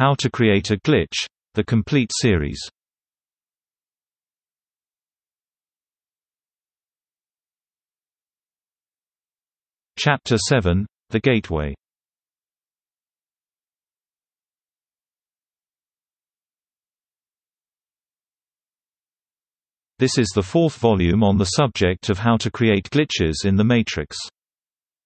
How to Create a Glitch, the complete series. Chapter 7 The Gateway This is the fourth volume on the subject of how to create glitches in the matrix.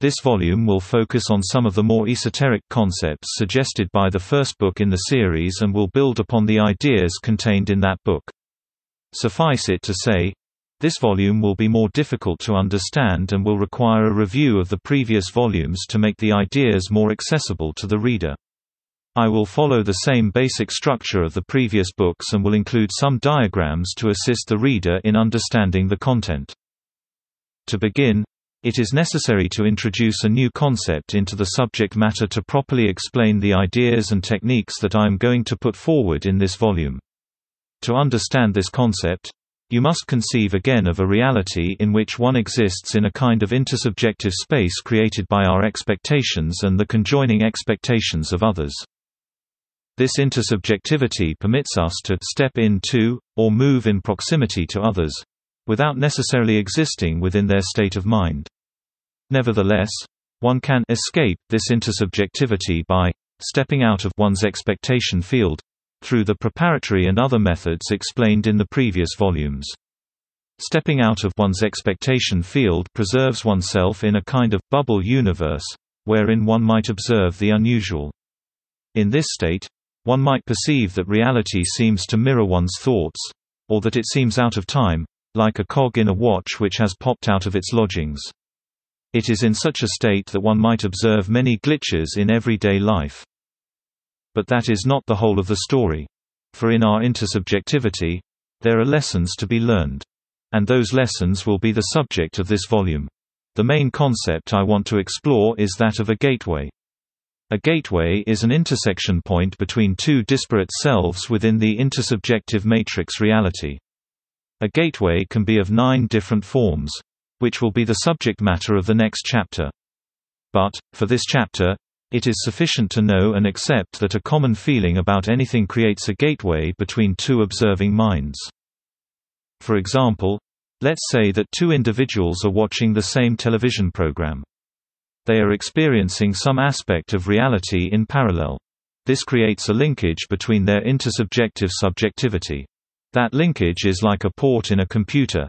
This volume will focus on some of the more esoteric concepts suggested by the first book in the series and will build upon the ideas contained in that book. Suffice it to say, this volume will be more difficult to understand and will require a review of the previous volumes to make the ideas more accessible to the reader. I will follow the same basic structure of the previous books and will include some diagrams to assist the reader in understanding the content. To begin, it is necessary to introduce a new concept into the subject matter to properly explain the ideas and techniques that I am going to put forward in this volume. To understand this concept, you must conceive again of a reality in which one exists in a kind of intersubjective space created by our expectations and the conjoining expectations of others. This intersubjectivity permits us to step into, or move in proximity to others, without necessarily existing within their state of mind. Nevertheless, one can escape this intersubjectivity by stepping out of one's expectation field through the preparatory and other methods explained in the previous volumes. Stepping out of one's expectation field preserves oneself in a kind of bubble universe, wherein one might observe the unusual. In this state, one might perceive that reality seems to mirror one's thoughts, or that it seems out of time, like a cog in a watch which has popped out of its lodgings. It is in such a state that one might observe many glitches in everyday life. But that is not the whole of the story. For in our intersubjectivity, there are lessons to be learned. And those lessons will be the subject of this volume. The main concept I want to explore is that of a gateway. A gateway is an intersection point between two disparate selves within the intersubjective matrix reality. A gateway can be of nine different forms, which will be the subject matter of the next chapter. But, for this chapter, it is sufficient to know and accept that a common feeling about anything creates a gateway between two observing minds. For example, let's say that two individuals are watching the same television program. They are experiencing some aspect of reality in parallel. This creates a linkage between their intersubjective subjectivity. That linkage is like a port in a computer.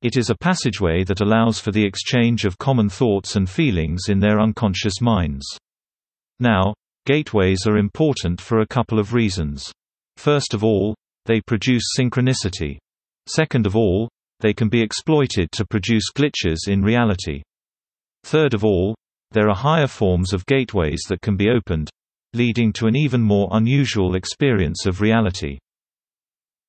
It is a passageway that allows for the exchange of common thoughts and feelings in their unconscious minds. Now, gateways are important for a couple of reasons. First of all, they produce synchronicity. Second of all, they can be exploited to produce glitches in reality. Third of all, there are higher forms of gateways that can be opened, leading to an even more unusual experience of reality.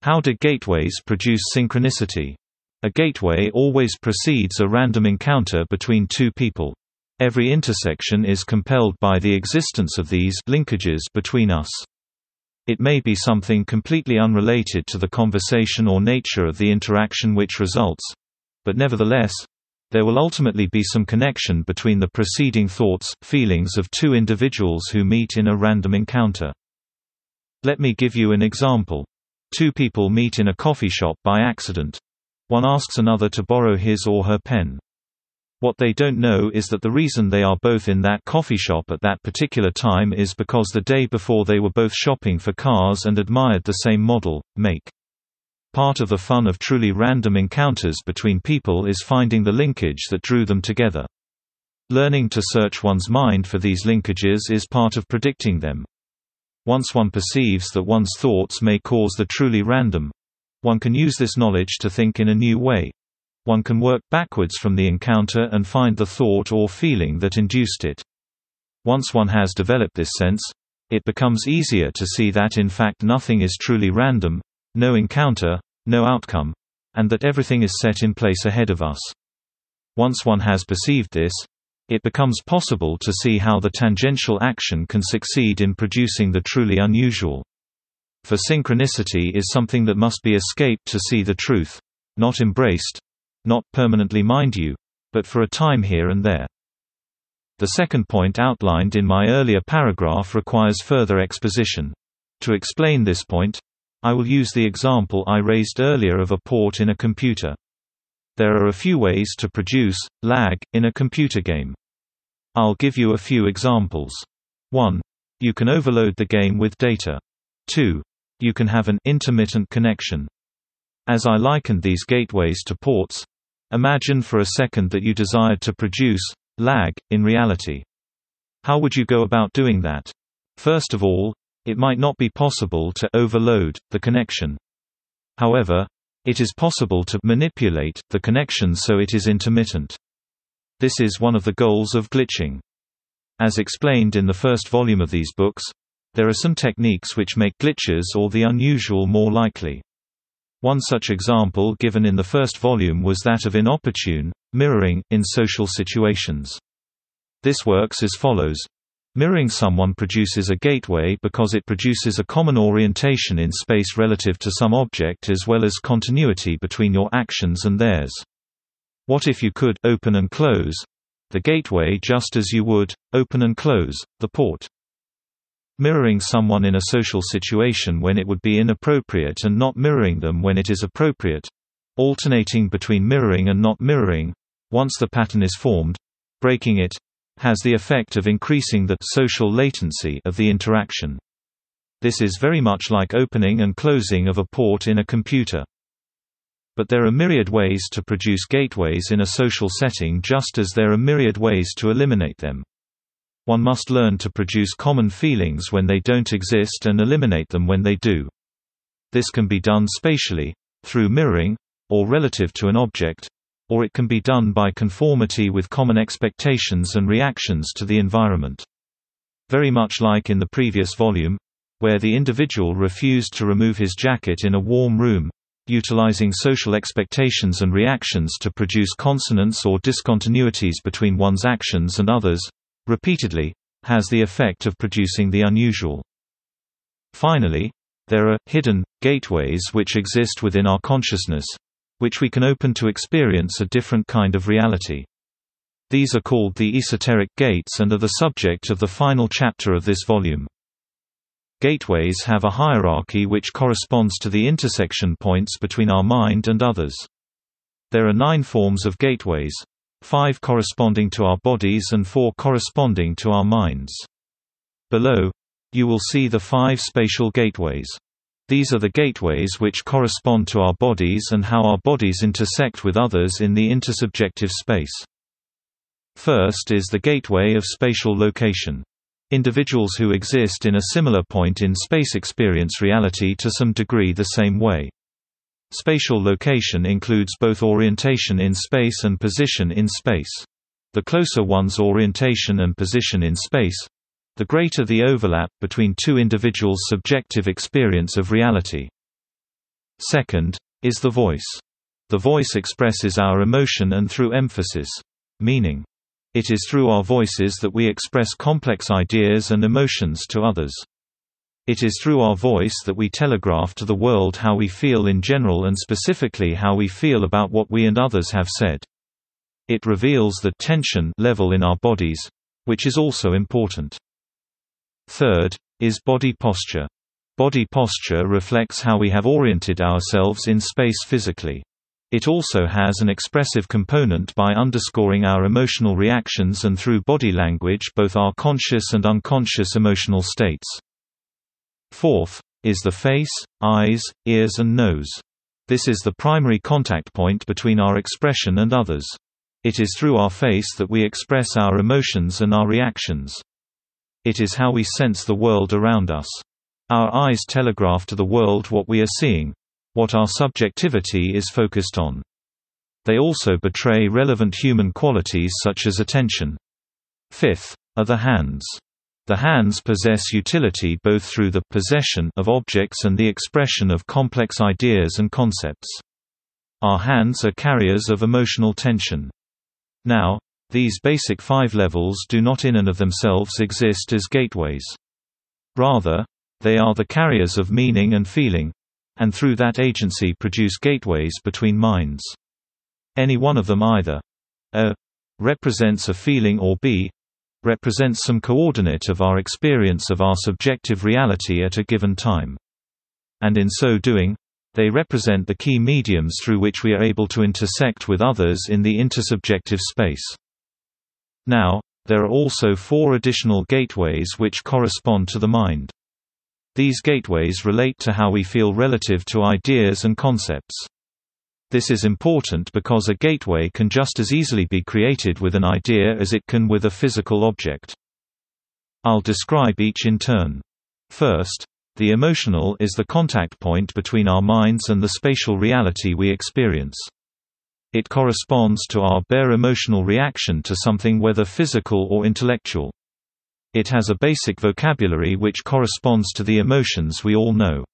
How do gateways produce synchronicity? A gateway always precedes a random encounter between two people. Every intersection is compelled by the existence of these linkages between us. It may be something completely unrelated to the conversation or nature of the interaction which results. But nevertheless, there will ultimately be some connection between the preceding thoughts, feelings of two individuals who meet in a random encounter. Let me give you an example. Two people meet in a coffee shop by accident. One asks another to borrow his or her pen. What they don't know is that the reason they are both in that coffee shop at that particular time is because the day before they were both shopping for cars and admired the same model, make. Part of the fun of truly random encounters between people is finding the linkage that drew them together. Learning to search one's mind for these linkages is part of predicting them. Once one perceives that one's thoughts may cause the truly random, one can use this knowledge to think in a new way. One can work backwards from the encounter and find the thought or feeling that induced it. Once one has developed this sense, it becomes easier to see that in fact nothing is truly random, no encounter, no outcome, and that everything is set in place ahead of us. Once one has perceived this, it becomes possible to see how the tangential action can succeed in producing the truly unusual. For synchronicity is something that must be escaped to see the truth, not embraced, not permanently mind you, but for a time here and there. The second point outlined in my earlier paragraph requires further exposition. To explain this point, I will use the example I raised earlier of a port in a computer. There are a few ways to produce lag in a computer game. I'll give you a few examples. 1. You can overload the game with data. 2. You can have an intermittent connection. As I likened these gateways to ports, imagine for a second that you desired to produce lag in reality. How would you go about doing that? First of all, it might not be possible to overload the connection. However, it is possible to manipulate the connection so it is intermittent. This is one of the goals of glitching. As explained in the first volume of these books, there are some techniques which make glitches or the unusual more likely. One such example given in the first volume was that of inopportune mirroring in social situations. This works as follows. Mirroring someone produces a gateway because it produces a common orientation in space relative to some object as well as continuity between your actions and theirs. What if you could open and close the gateway just as you would open and close the port? Mirroring someone in a social situation when it would be inappropriate and not mirroring them when it is appropriate. Alternating between mirroring and not mirroring. Once the pattern is formed, breaking it has the effect of increasing the social latency of the interaction. This is very much like opening and closing of a port in a computer. But there are myriad ways to produce gateways in a social setting just as there are myriad ways to eliminate them. One must learn to produce common feelings when they don't exist and eliminate them when they do. This can be done spatially, through mirroring, or relative to an object, or it can be done by conformity with common expectations and reactions to the environment. Very much like in the previous volume, where the individual refused to remove his jacket in a warm room, utilizing social expectations and reactions to produce consonance or discontinuities between one's actions and others, repeatedly, has the effect of producing the unusual. Finally, there are hidden gateways which exist within our consciousness, which we can open to experience a different kind of reality. These are called the esoteric gates and are the subject of the final chapter of this volume. Gateways have a hierarchy which corresponds to the intersection points between our mind and others. There are nine forms of gateways, five corresponding to our bodies and four corresponding to our minds. Below, you will see the five spatial gateways. These are the gateways which correspond to our bodies and how our bodies intersect with others in the intersubjective space. First is the gateway of spatial location. Individuals who exist in a similar point in space experience reality to some degree the same way. Spatial location includes both orientation in space and position in space. The closer one's orientation and position in space, the greater the overlap between two individuals' subjective experience of reality. Second, is the voice. The voice expresses our emotion and through emphasis. Meaning. It is through our voices that we express complex ideas and emotions to others. It is through our voice that we telegraph to the world how we feel in general and specifically how we feel about what we and others have said. It reveals the tension level in our bodies, which is also important. Third, is body posture. Body posture reflects how we have oriented ourselves in space physically. It also has an expressive component by underscoring our emotional reactions and through body language both our conscious and unconscious emotional states. Fourth, is the face, eyes, ears and nose. This is the primary contact point between our expression and others. It is through our face that we express our emotions and our reactions. It is how we sense the world around us. Our eyes telegraph to the world what we are seeing what our subjectivity is focused on. They also betray relevant human qualities such as attention. Fifth, are the hands. The hands possess utility both through the possession of objects and the expression of complex ideas and concepts. Our hands are carriers of emotional tension. Now, these basic five levels do not in and of themselves exist as gateways. Rather, they are the carriers of meaning and feeling, and through that agency produce gateways between minds. Any one of them either a represents a feeling or b represents some coordinate of our experience of our subjective reality at a given time. And in so doing, they represent the key mediums through which we are able to intersect with others in the intersubjective space. Now, there are also four additional gateways which correspond to the mind. These gateways relate to how we feel relative to ideas and concepts. This is important because a gateway can just as easily be created with an idea as it can with a physical object. I'll describe each in turn. First, the emotional is the contact point between our minds and the spatial reality we experience. It corresponds to our bare emotional reaction to something whether physical or intellectual. It has a basic vocabulary which corresponds to the emotions we all know.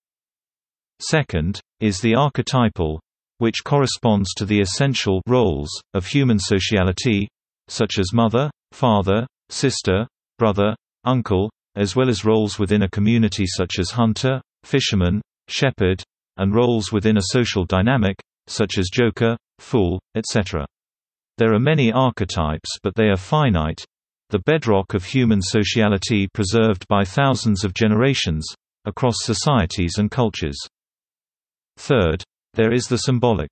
Second, is the archetypal, which corresponds to the essential roles of human sociality, such as mother, father, sister, brother, uncle, as well as roles within a community such as hunter, fisherman, shepherd, and roles within a social dynamic, such as joker, fool, etc. There are many archetypes but they are finite, the bedrock of human sociality preserved by thousands of generations, across societies and cultures. Third, there is the symbolic.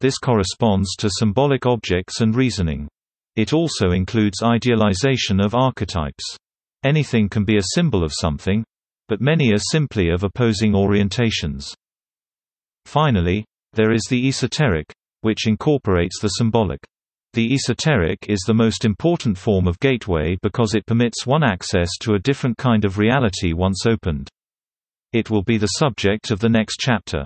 This corresponds to symbolic objects and reasoning. It also includes idealization of archetypes. Anything can be a symbol of something, but many are simply of opposing orientations. Finally, there is the esoteric, which incorporates the symbolic. The esoteric is the most important form of gateway because it permits one access to a different kind of reality once opened. It will be the subject of the next chapter.